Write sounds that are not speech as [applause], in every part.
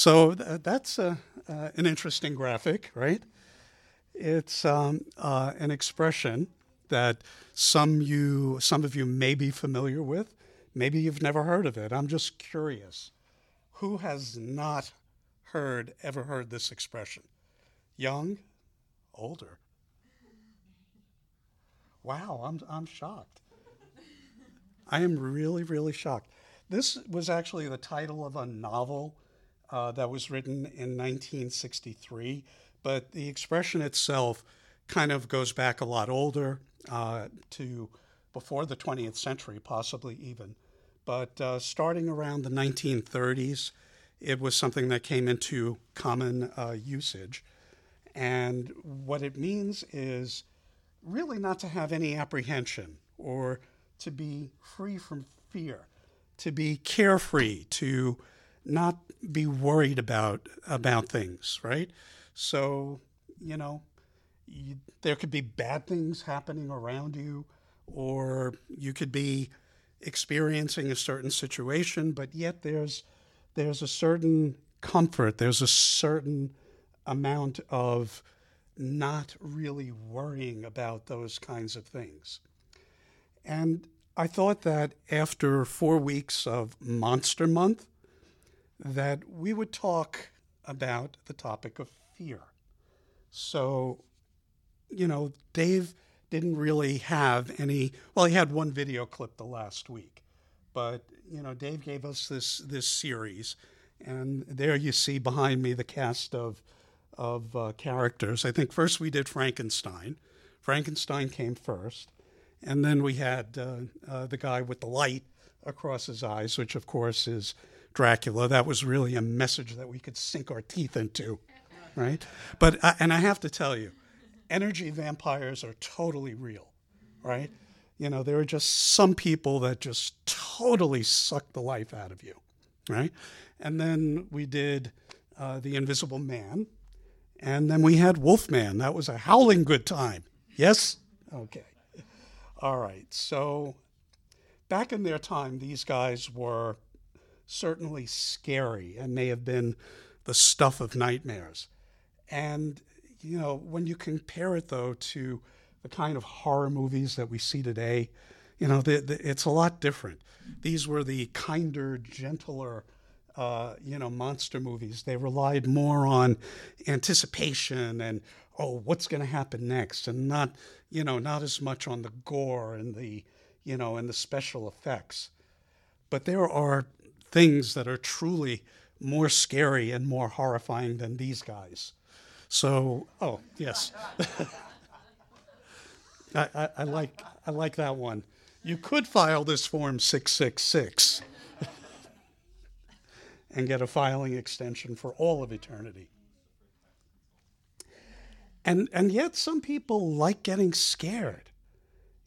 So th- that's a, uh, an interesting graphic, right? It's um, uh, an expression that some you some of you may be familiar with. Maybe you've never heard of it. I'm just curious. Who has not heard ever heard this expression? Young, older. Wow, I'm I'm shocked. I am really really shocked. This was actually the title of a novel uh, that was written in 1963, but the expression itself kind of goes back a lot older uh, to before the 20th century, possibly even. But uh, starting around the 1930s, it was something that came into common uh, usage. And what it means is really not to have any apprehension or to be free from fear, to be carefree, to not be worried about about things, right? So, you know, you, there could be bad things happening around you, or you could be experiencing a certain situation, but yet there's there's a certain comfort, there's a certain amount of not really worrying about those kinds of things. And I thought that after four weeks of Monster Month, that we would talk about the topic of fear. So, you know, Dave didn't really have any. Well, he had one video clip the last week, but you know, Dave gave us this this series, and there you see behind me the cast of of uh, characters. I think first we did Frankenstein. Frankenstein came first, and then we had uh, uh, the guy with the light across his eyes, which of course is Dracula. That was really a message that we could sink our teeth into, right? But and I have to tell you, energy vampires are totally real, right? You know, there are just some people that just totally suck the life out of you, right? And then we did uh, the Invisible Man, and then we had Wolfman. That was a howling good time. Yes? Okay. All right. So back in their time, these guys were certainly scary and may have been the stuff of nightmares. And, you know, when you compare it, though, to the kind of horror movies that we see today, you know, the, the, it's a lot different. These were the kinder, gentler, uh, you know, monster movies. They relied more on anticipation and, oh, what's going to happen next, and not, you know, not as much on the gore and the, you know, and the special effects. But there are things that are truly more scary and more horrifying than these guys. So, oh yes, [laughs] I, I, I, like I like that one. You could file this form six six six [laughs] and get a filing extension for all of eternity. And and yet some people like getting scared.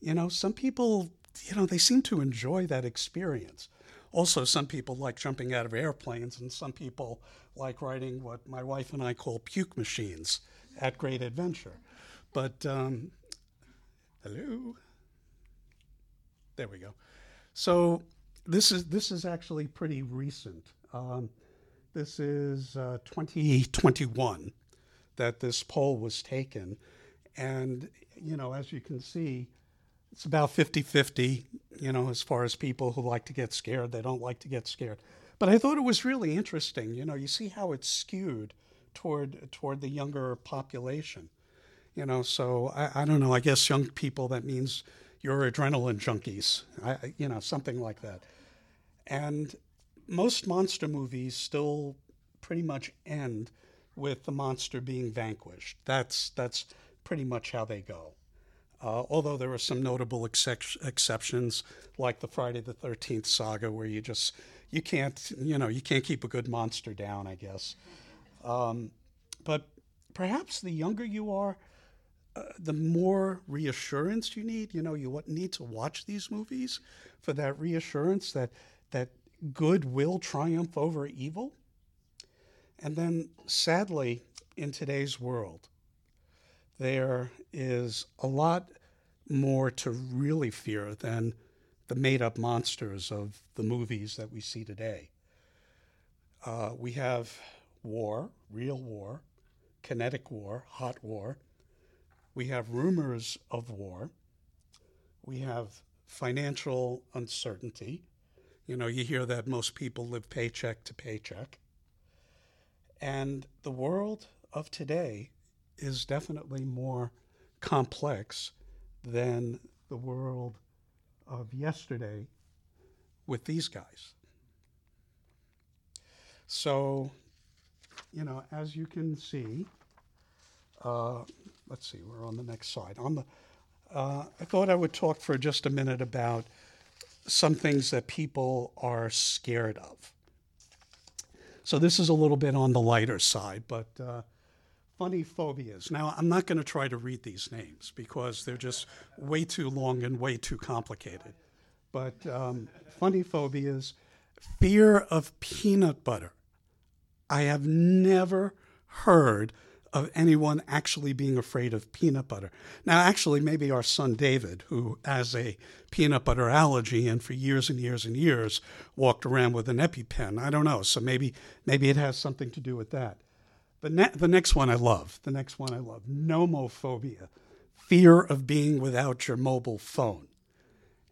You know, some people, you know, they seem to enjoy that experience. Also, some people like jumping out of airplanes, and some people like riding what my wife and I call puke machines at great adventure. But, um, hello? There we go. So, this is, this is actually pretty recent. Um, this is uh, 2021 that this poll was taken. And, you know, as you can see, it's about 50 50, you know, as far as people who like to get scared, they don't like to get scared. But I thought it was really interesting. You know, you see how it's skewed toward toward the younger population. You know, so I, I don't know. I guess young people that means you're adrenaline junkies. I, you know, something like that. And most monster movies still pretty much end with the monster being vanquished. That's that's pretty much how they go. Uh, although there are some notable exceptions, like the Friday the Thirteenth saga, where you just you can't you know you can't keep a good monster down, I guess. Um, but perhaps the younger you are, uh, the more reassurance you need. You know, you need to watch these movies for that reassurance that that good will triumph over evil. And then, sadly, in today's world, there is a lot more to really fear than the made up monsters of the movies that we see today. Uh, we have war, real war, kinetic war, hot war. We have rumors of war. We have financial uncertainty. You know, you hear that most people live paycheck to paycheck. And the world of today is definitely more complex than the world of yesterday with these guys. So, you know, as you can see, uh, let's see, we're on the next slide. On the, uh, I thought I would talk for just a minute about some things that people are scared of. So this is a little bit on the lighter side, but uh, funny phobias. Now, I'm not going to try to read these names because they're just way too long and way too complicated. But um, funny phobias, fear of peanut butter. I have never heard of anyone actually being afraid of peanut butter. Now, actually, maybe our son David, who has a peanut butter allergy and for years and years and years walked around with an EpiPen. I don't know. So maybe maybe it has something to do with that. The, ne- the next one I love. The next one I love. Nomophobia, fear of being without your mobile phone.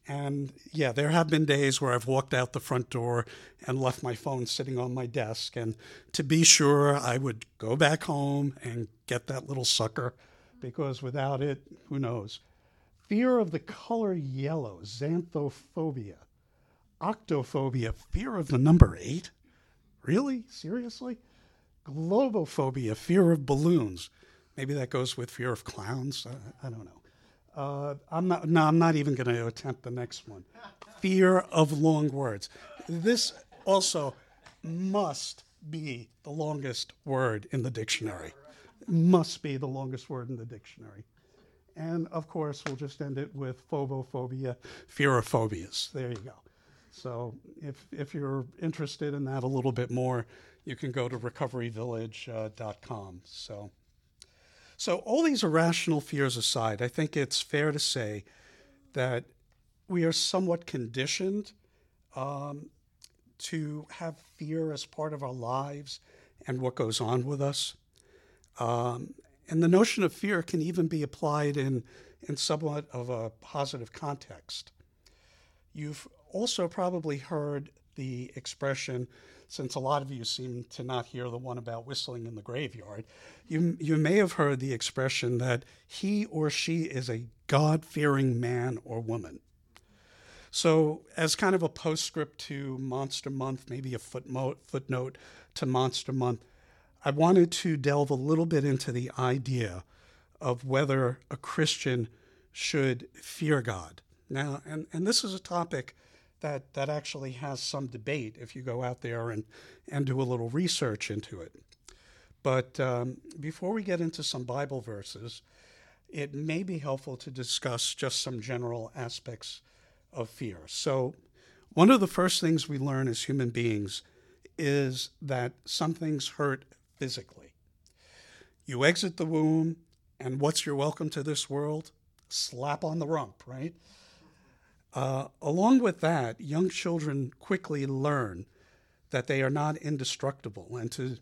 And yeah, there have been days where I've walked out the front door and left my phone sitting on my desk. And to be sure, I would go back home and get that little sucker because without it, who knows? Fear of the color yellow, xanthophobia. Octophobia, fear of the number eight? Really? Seriously? Globophobia, fear of balloons. Maybe that goes with fear of clowns. I, I don't know. Uh, I'm not. No, I'm not even going to attempt the next one. Fear of long words. This also must be the longest word in the dictionary. Must be the longest word in the dictionary. And of course, we'll just end it with phobophobia, fear of phobias. There you go. So if if you're interested in that a little bit more, you can go to recoveryvillage.com. So. So, all these irrational fears aside, I think it's fair to say that we are somewhat conditioned um, to have fear as part of our lives and what goes on with us. Um, and the notion of fear can even be applied in, in somewhat of a positive context. You've also probably heard the expression since a lot of you seem to not hear the one about whistling in the graveyard, you, you may have heard the expression that he or she is a God fearing man or woman. So, as kind of a postscript to Monster Month, maybe a footnote, footnote to Monster Month, I wanted to delve a little bit into the idea of whether a Christian should fear God. Now, and, and this is a topic that, that actually has some debate if you go out there and, and do a little research into it. But um, before we get into some Bible verses, it may be helpful to discuss just some general aspects of fear. So, one of the first things we learn as human beings is that some things hurt physically. You exit the womb, and what's your welcome to this world? Slap on the rump, right? Uh, along with that, young children quickly learn that they are not indestructible and to,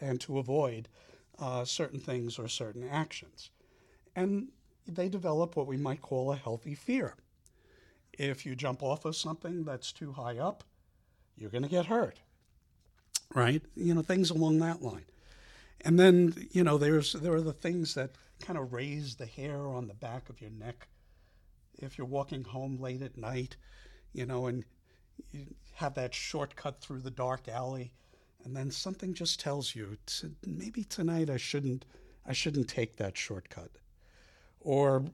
and to avoid uh, certain things or certain actions. And they develop what we might call a healthy fear. If you jump off of something that's too high up, you're going to get hurt, right? You know, things along that line. And then, you know, there's there are the things that kind of raise the hair on the back of your neck if you're walking home late at night, you know, and you have that shortcut through the dark alley, and then something just tells you to, maybe tonight I shouldn't I shouldn't take that shortcut, or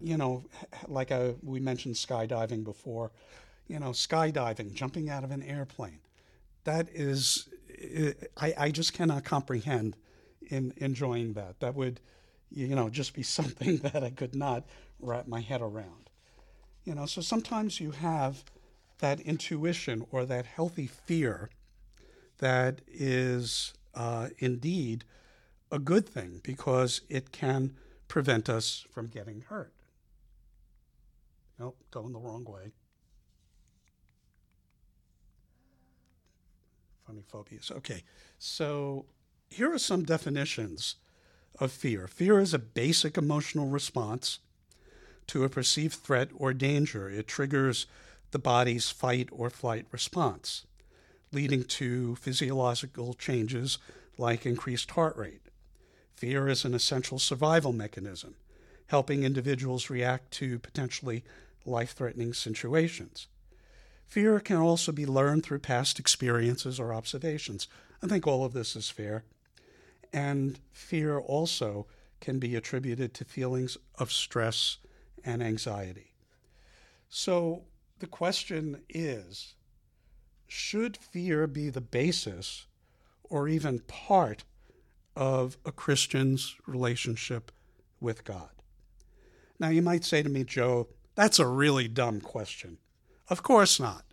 you know, like I, we mentioned skydiving before, you know, skydiving, jumping out of an airplane, that is, I, I just cannot comprehend in enjoying that. That would, you know, just be [laughs] something that I could not wrap my head around. You know, so sometimes you have that intuition or that healthy fear that is uh, indeed a good thing because it can prevent us from getting hurt. Nope, going the wrong way. funny phobias. Okay, so here are some definitions of fear. Fear is a basic emotional response to a perceived threat or danger. It triggers the body's fight or flight response, leading to physiological changes like increased heart rate. Fear is an essential survival mechanism, helping individuals react to potentially life threatening situations. Fear can also be learned through past experiences or observations. I think all of this is fair. And fear also can be attributed to feelings of stress and anxiety. So the question is should fear be the basis or even part of a Christian's relationship with God? Now, you might say to me, Joe, that's a really dumb question. Of course not.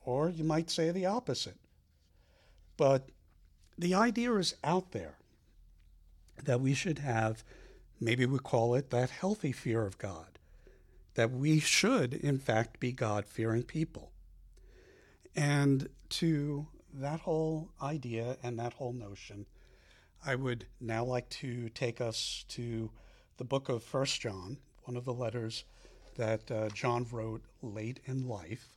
Or you might say the opposite. But the idea is out there that we should have, maybe we call it that healthy fear of God, that we should, in fact, be God fearing people. And to that whole idea and that whole notion, I would now like to take us to the book of First John, one of the letters that uh, John wrote late in life,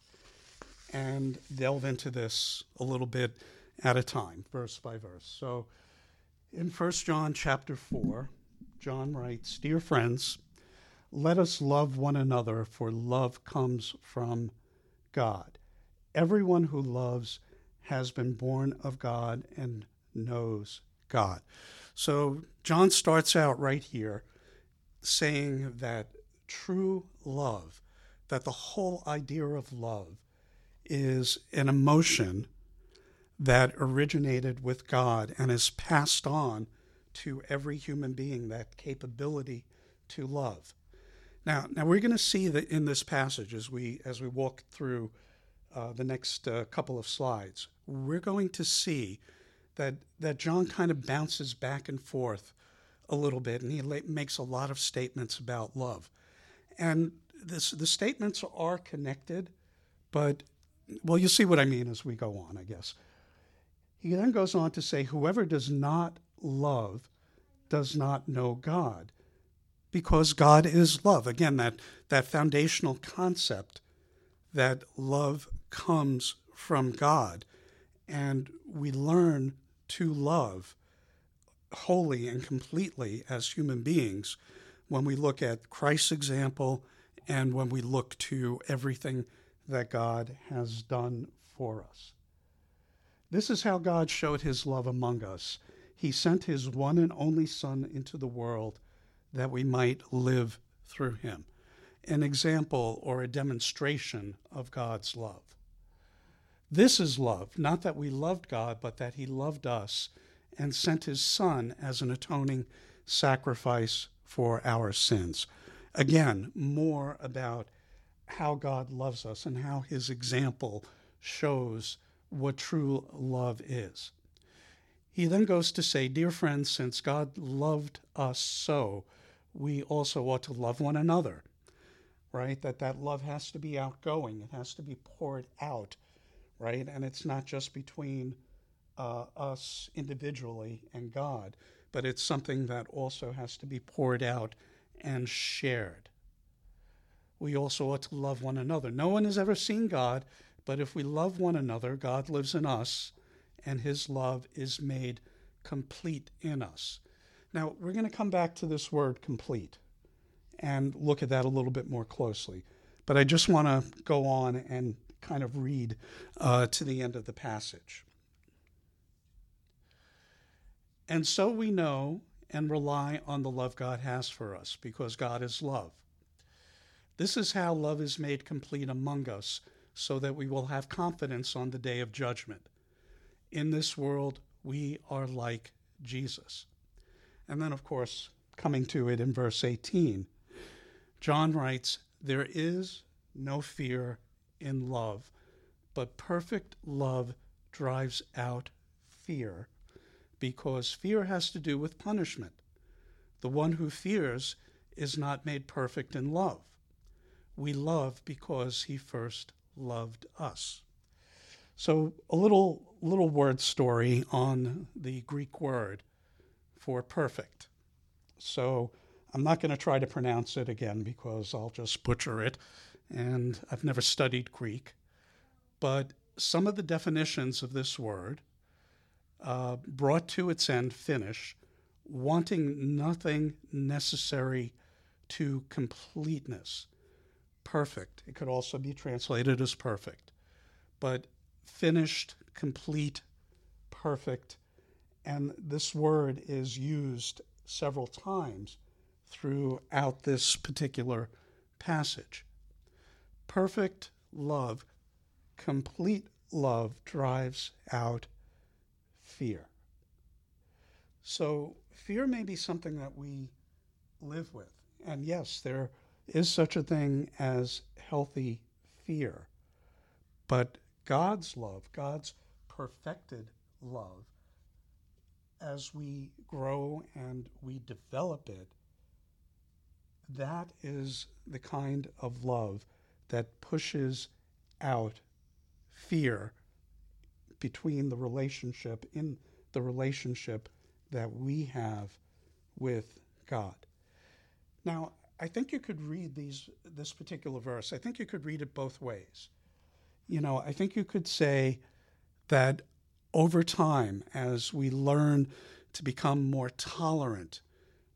and delve into this a little bit at a time, verse by verse. So, in 1 John chapter 4, John writes, Dear friends, let us love one another, for love comes from God. Everyone who loves has been born of God and knows God. So John starts out right here saying that true love, that the whole idea of love is an emotion that originated with God and is passed on to every human being, that capability to love. Now, now we're going to see that in this passage as we as we walk through uh, the next uh, couple of slides, we're going to see that that John kind of bounces back and forth a little bit, and he makes a lot of statements about love, and this the statements are connected, but well, you'll see what I mean as we go on, I guess. He then goes on to say, Whoever does not love does not know God, because God is love. Again, that, that foundational concept that love comes from God. And we learn to love wholly and completely as human beings when we look at Christ's example and when we look to everything that God has done for us. This is how God showed his love among us. He sent his one and only Son into the world that we might live through him. An example or a demonstration of God's love. This is love, not that we loved God, but that he loved us and sent his Son as an atoning sacrifice for our sins. Again, more about how God loves us and how his example shows what true love is. He then goes to say, Dear friends, since God loved us so, we also ought to love one another, right? That that love has to be outgoing, it has to be poured out, right? And it's not just between uh, us individually and God, but it's something that also has to be poured out and shared. We also ought to love one another. No one has ever seen God, but if we love one another, God lives in us, and his love is made complete in us. Now, we're going to come back to this word complete and look at that a little bit more closely. But I just want to go on and kind of read uh, to the end of the passage. And so we know and rely on the love God has for us because God is love. This is how love is made complete among us so that we will have confidence on the day of judgment. In this world, we are like Jesus. And then, of course, coming to it in verse 18, John writes, There is no fear in love, but perfect love drives out fear, because fear has to do with punishment. The one who fears is not made perfect in love. We love because he first loved us. So, a little, little word story on the Greek word for perfect. So, I'm not going to try to pronounce it again because I'll just butcher it, and I've never studied Greek. But some of the definitions of this word uh, brought to its end, finish, wanting nothing necessary to completeness. Perfect. It could also be translated as perfect. But finished, complete, perfect. And this word is used several times throughout this particular passage. Perfect love, complete love drives out fear. So, fear may be something that we live with. And yes, there is such a thing as healthy fear. But God's love, God's perfected love, as we grow and we develop it, that is the kind of love that pushes out fear between the relationship, in the relationship that we have with God. Now, I think you could read these this particular verse. I think you could read it both ways. You know, I think you could say that over time, as we learn to become more tolerant,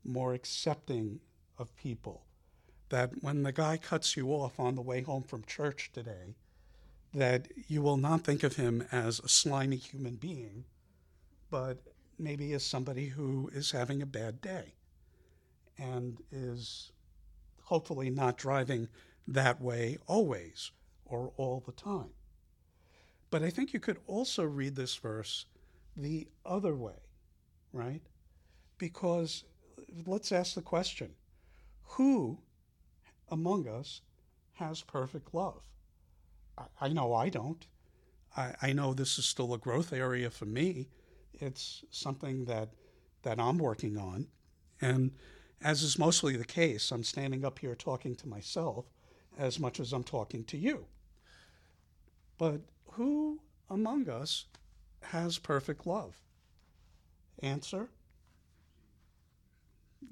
more accepting of people, that when the guy cuts you off on the way home from church today, that you will not think of him as a slimy human being, but maybe as somebody who is having a bad day and is hopefully not driving that way always or all the time. But I think you could also read this verse the other way, right? Because let's ask the question who among us has perfect love? I, I know I don't. I, I know this is still a growth area for me. It's something that that I'm working on. And as is mostly the case, I'm standing up here talking to myself as much as I'm talking to you. But who among us has perfect love? Answer?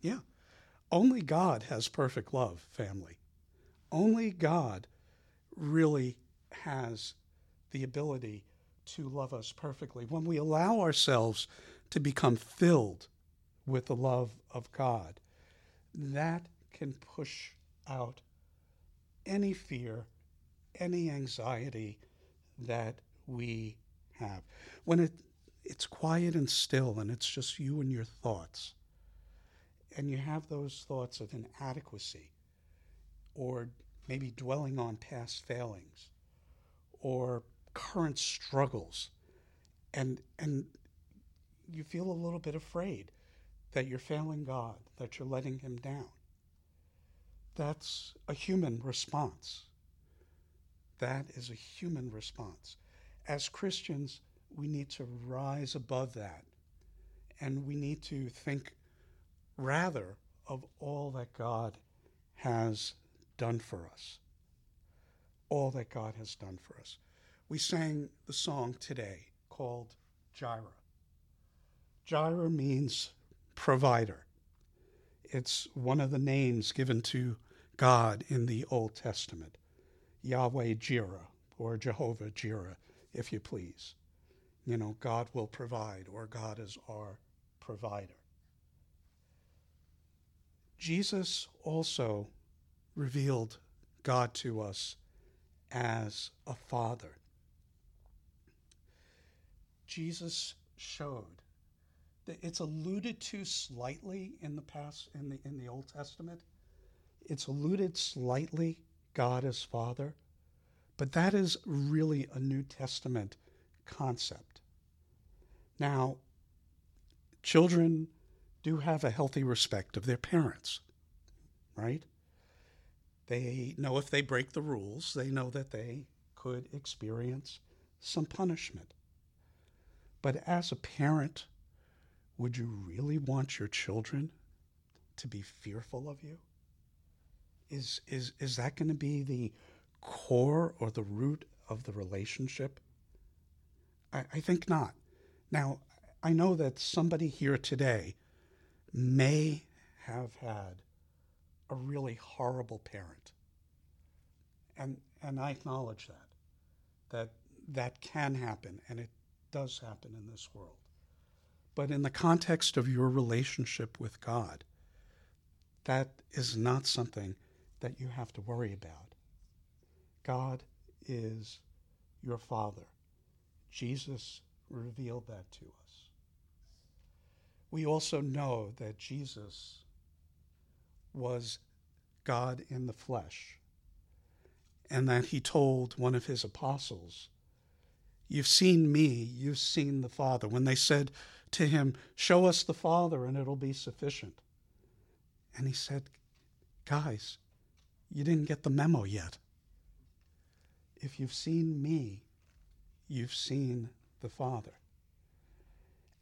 Yeah. Only God has perfect love, family. Only God really has the ability to love us perfectly. When we allow ourselves to become filled with the love of God, that can push out any fear, any anxiety that we have. When it, it's quiet and still and it's just you and your thoughts, and you have those thoughts of inadequacy or maybe dwelling on past failings or current struggles and and you feel a little bit afraid that you're failing God, that you're letting him down. That's a human response. That is a human response. As Christians, we need to rise above that and we need to think rather of all that God has done for us all that God has done for us. We sang the song today called Jireh. Jireh means provider. It's one of the names given to God in the Old Testament Yahweh Jireh, or Jehovah Jireh, if you please. You know, God will provide, or God is our provider. Jesus also revealed God to us as a father. Jesus showed it's alluded to slightly in the past in the in the Old Testament. It's alluded slightly God as Father, but that is really a New Testament concept. Now, children do have a healthy respect of their parents, right? They know if they break the rules, they know that they could experience some punishment. But as a parent, would you really want your children to be fearful of you? Is, is, is that going to be the core or the root of the relationship I, I think not. Now, I know that somebody here today may have had a really horrible parent. And, and I acknowledge that, that that can happen, and it does happen in this world. But in the context of your relationship with God, that is not something that you have to worry about. God is your Father. Jesus revealed that to us. We also know that Jesus was God in the flesh, and that he told one of his apostles, You've seen me, you've seen the Father. When they said to him, Show us the Father, and it'll be sufficient. And he said, Guys, you didn't get the memo yet. If you've seen me, you've seen the Father.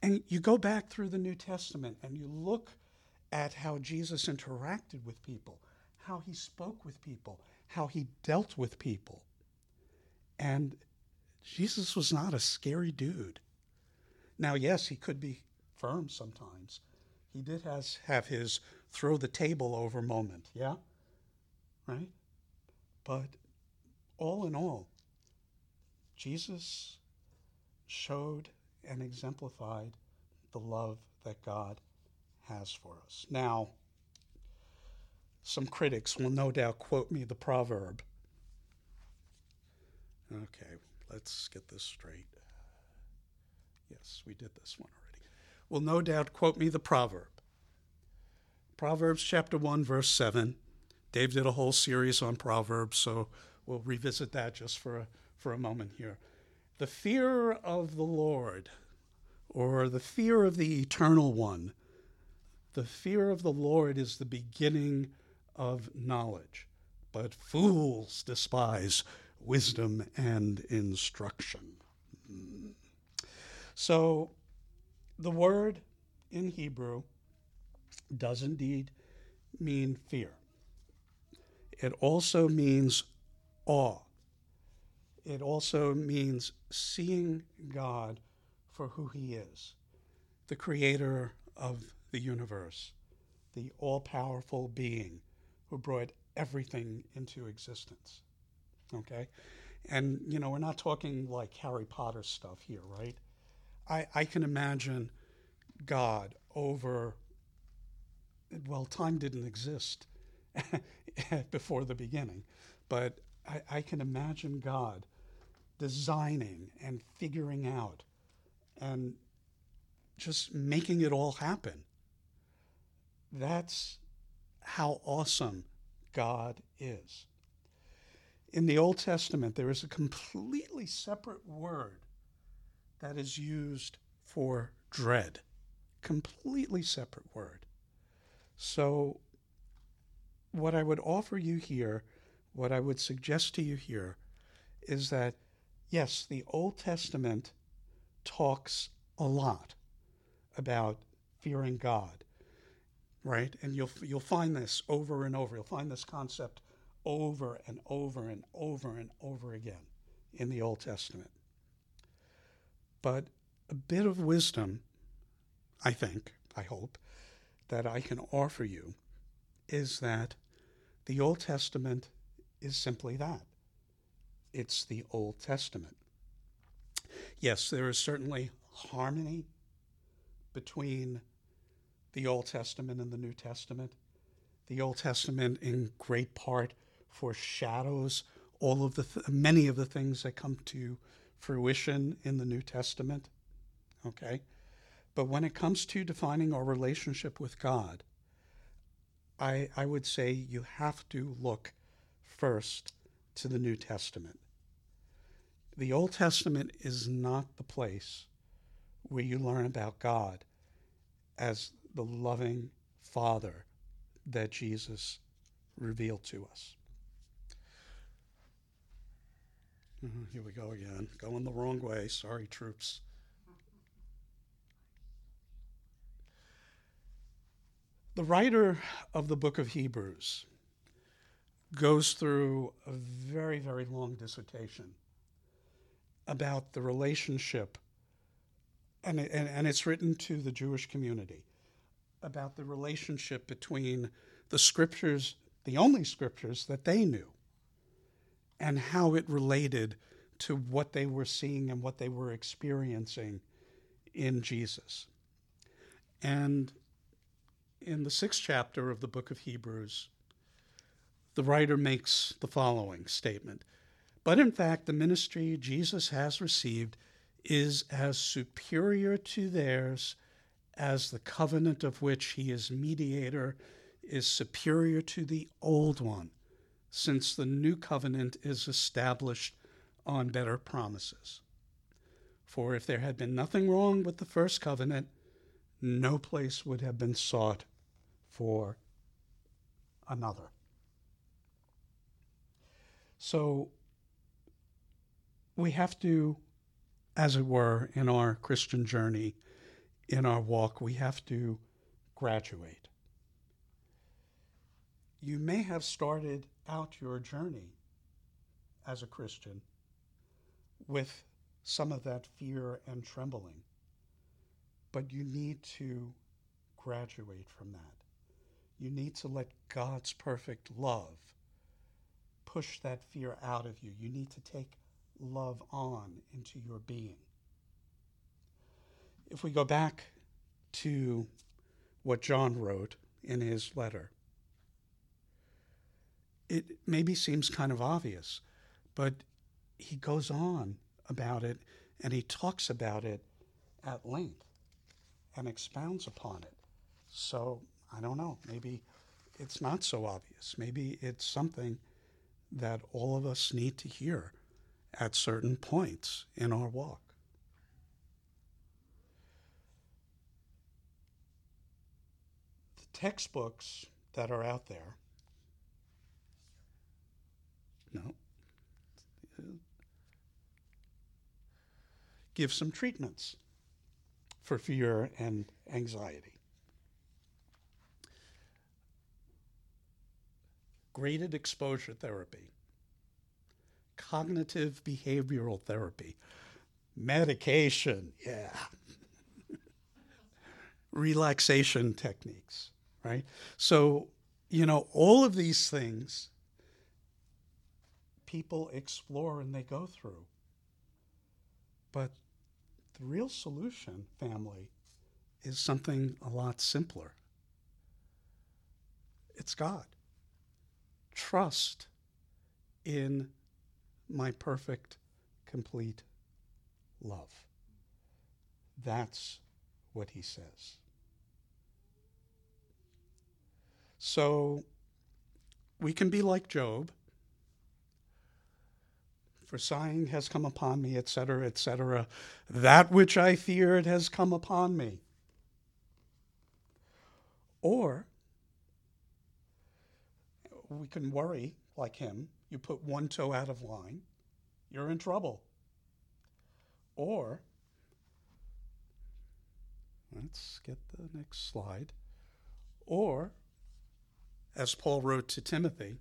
And you go back through the New Testament and you look at how Jesus interacted with people, how he spoke with people, how he dealt with people. And Jesus was not a scary dude. Now, yes, he could be firm sometimes. He did has, have his throw the table over moment, yeah? Right? But all in all, Jesus showed and exemplified the love that God has for us. Now, some critics will no doubt quote me the proverb. Okay, let's get this straight. Yes, we did this one already. Will no doubt quote me the proverb. Proverbs chapter 1, verse 7. Dave did a whole series on Proverbs, so we'll revisit that just for a, for a moment here. The fear of the Lord, or the fear of the Eternal One, the fear of the Lord is the beginning of knowledge, but fools despise wisdom and instruction. So, the word in Hebrew does indeed mean fear. It also means awe. It also means seeing God for who He is, the creator of the universe, the all powerful being who brought everything into existence. Okay? And, you know, we're not talking like Harry Potter stuff here, right? I, I can imagine God over, well, time didn't exist [laughs] before the beginning, but I, I can imagine God designing and figuring out and just making it all happen. That's how awesome God is. In the Old Testament, there is a completely separate word that is used for dread. Completely separate word. So, what I would offer you here, what I would suggest to you here, is that yes, the Old Testament talks a lot about fearing God, right? And you'll you'll find this over and over. You'll find this concept over and over and over and over again in the Old Testament. But a bit of wisdom, I think, I hope, that I can offer you is that the Old Testament is simply that it's the Old Testament. Yes, there is certainly harmony between the Old Testament and the New Testament. The Old Testament, in great part, foreshadows all of the th- many of the things that come to fruition in the New Testament. Okay, but when it comes to defining our relationship with God, I I would say you have to look first to the New Testament. The Old Testament is not the place where you learn about God as the loving Father that Jesus revealed to us. Uh-huh, here we go again, going the wrong way. Sorry, troops. The writer of the book of Hebrews goes through a very, very long dissertation about the relationship and, and, and it's written to the Jewish community about the relationship between the scriptures, the only scriptures that they knew, and how it related to what they were seeing and what they were experiencing in Jesus. And in the sixth chapter of the book of Hebrews, the writer makes the following statement But in fact, the ministry Jesus has received is as superior to theirs as the covenant of which he is mediator is superior to the old one, since the new covenant is established on better promises. For if there had been nothing wrong with the first covenant, no place would have been sought for another. So we have to, as it were, in our Christian journey, in our walk, we have to graduate. You may have started out your journey as a Christian with some of that fear and trembling, but you need to graduate from that. You need to let God's perfect love push that fear out of you. You need to take love on into your being. If we go back to what John wrote in his letter, it maybe seems kind of obvious, but he goes on about it and he talks about it at length and expounds upon it. So I don't know, maybe it's not so obvious. Maybe it's something that all of us need to hear at certain points in our walk. The textbooks that are out there, no, give some treatments for fear and anxiety. graded exposure therapy, cognitive behavioral therapy, medication, yeah, relaxation techniques, right? So, you know, all of these things people explore and they go through. But the real solution, family, is something a lot simpler. It's God trust in my perfect, complete love. That's what he says. So we can be like Job. For sighing has come upon me, etc., etc. That which I feared has come upon me. Or we can worry like him. You put one toe out of line, you're in trouble. Or, let's get the next slide. Or, as Paul wrote to Timothy,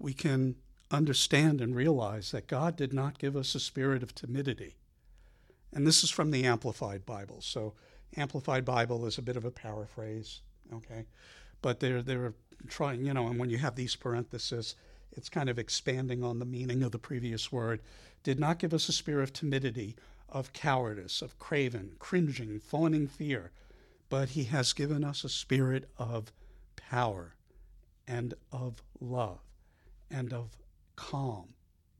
we can understand and realize that God did not give us a spirit of timidity. And this is from the Amplified Bible. So, Amplified Bible is a bit of a paraphrase, okay? but they're they're trying, you know, and when you have these parentheses, it's kind of expanding on the meaning of the previous word. Did not give us a spirit of timidity, of cowardice, of craven, cringing, fawning fear, but he has given us a spirit of power and of love and of calm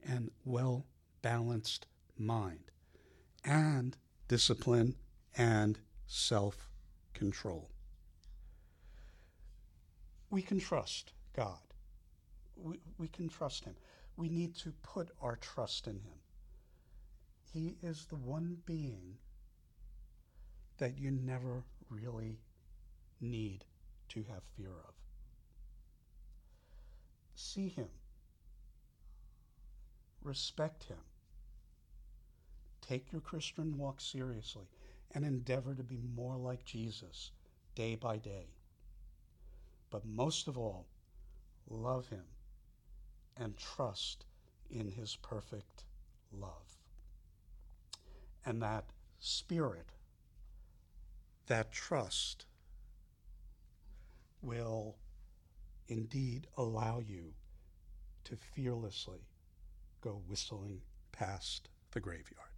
and well balanced mind and discipline and self control we can trust God. We, we can trust Him. We need to put our trust in Him. He is the one being that you never really need to have fear of. See Him, respect Him, take your Christian walk seriously, and endeavor to be more like Jesus day by day but most of all, love Him and trust in His perfect love. And that spirit, that trust, will indeed allow you to fearlessly go whistling past the graveyard.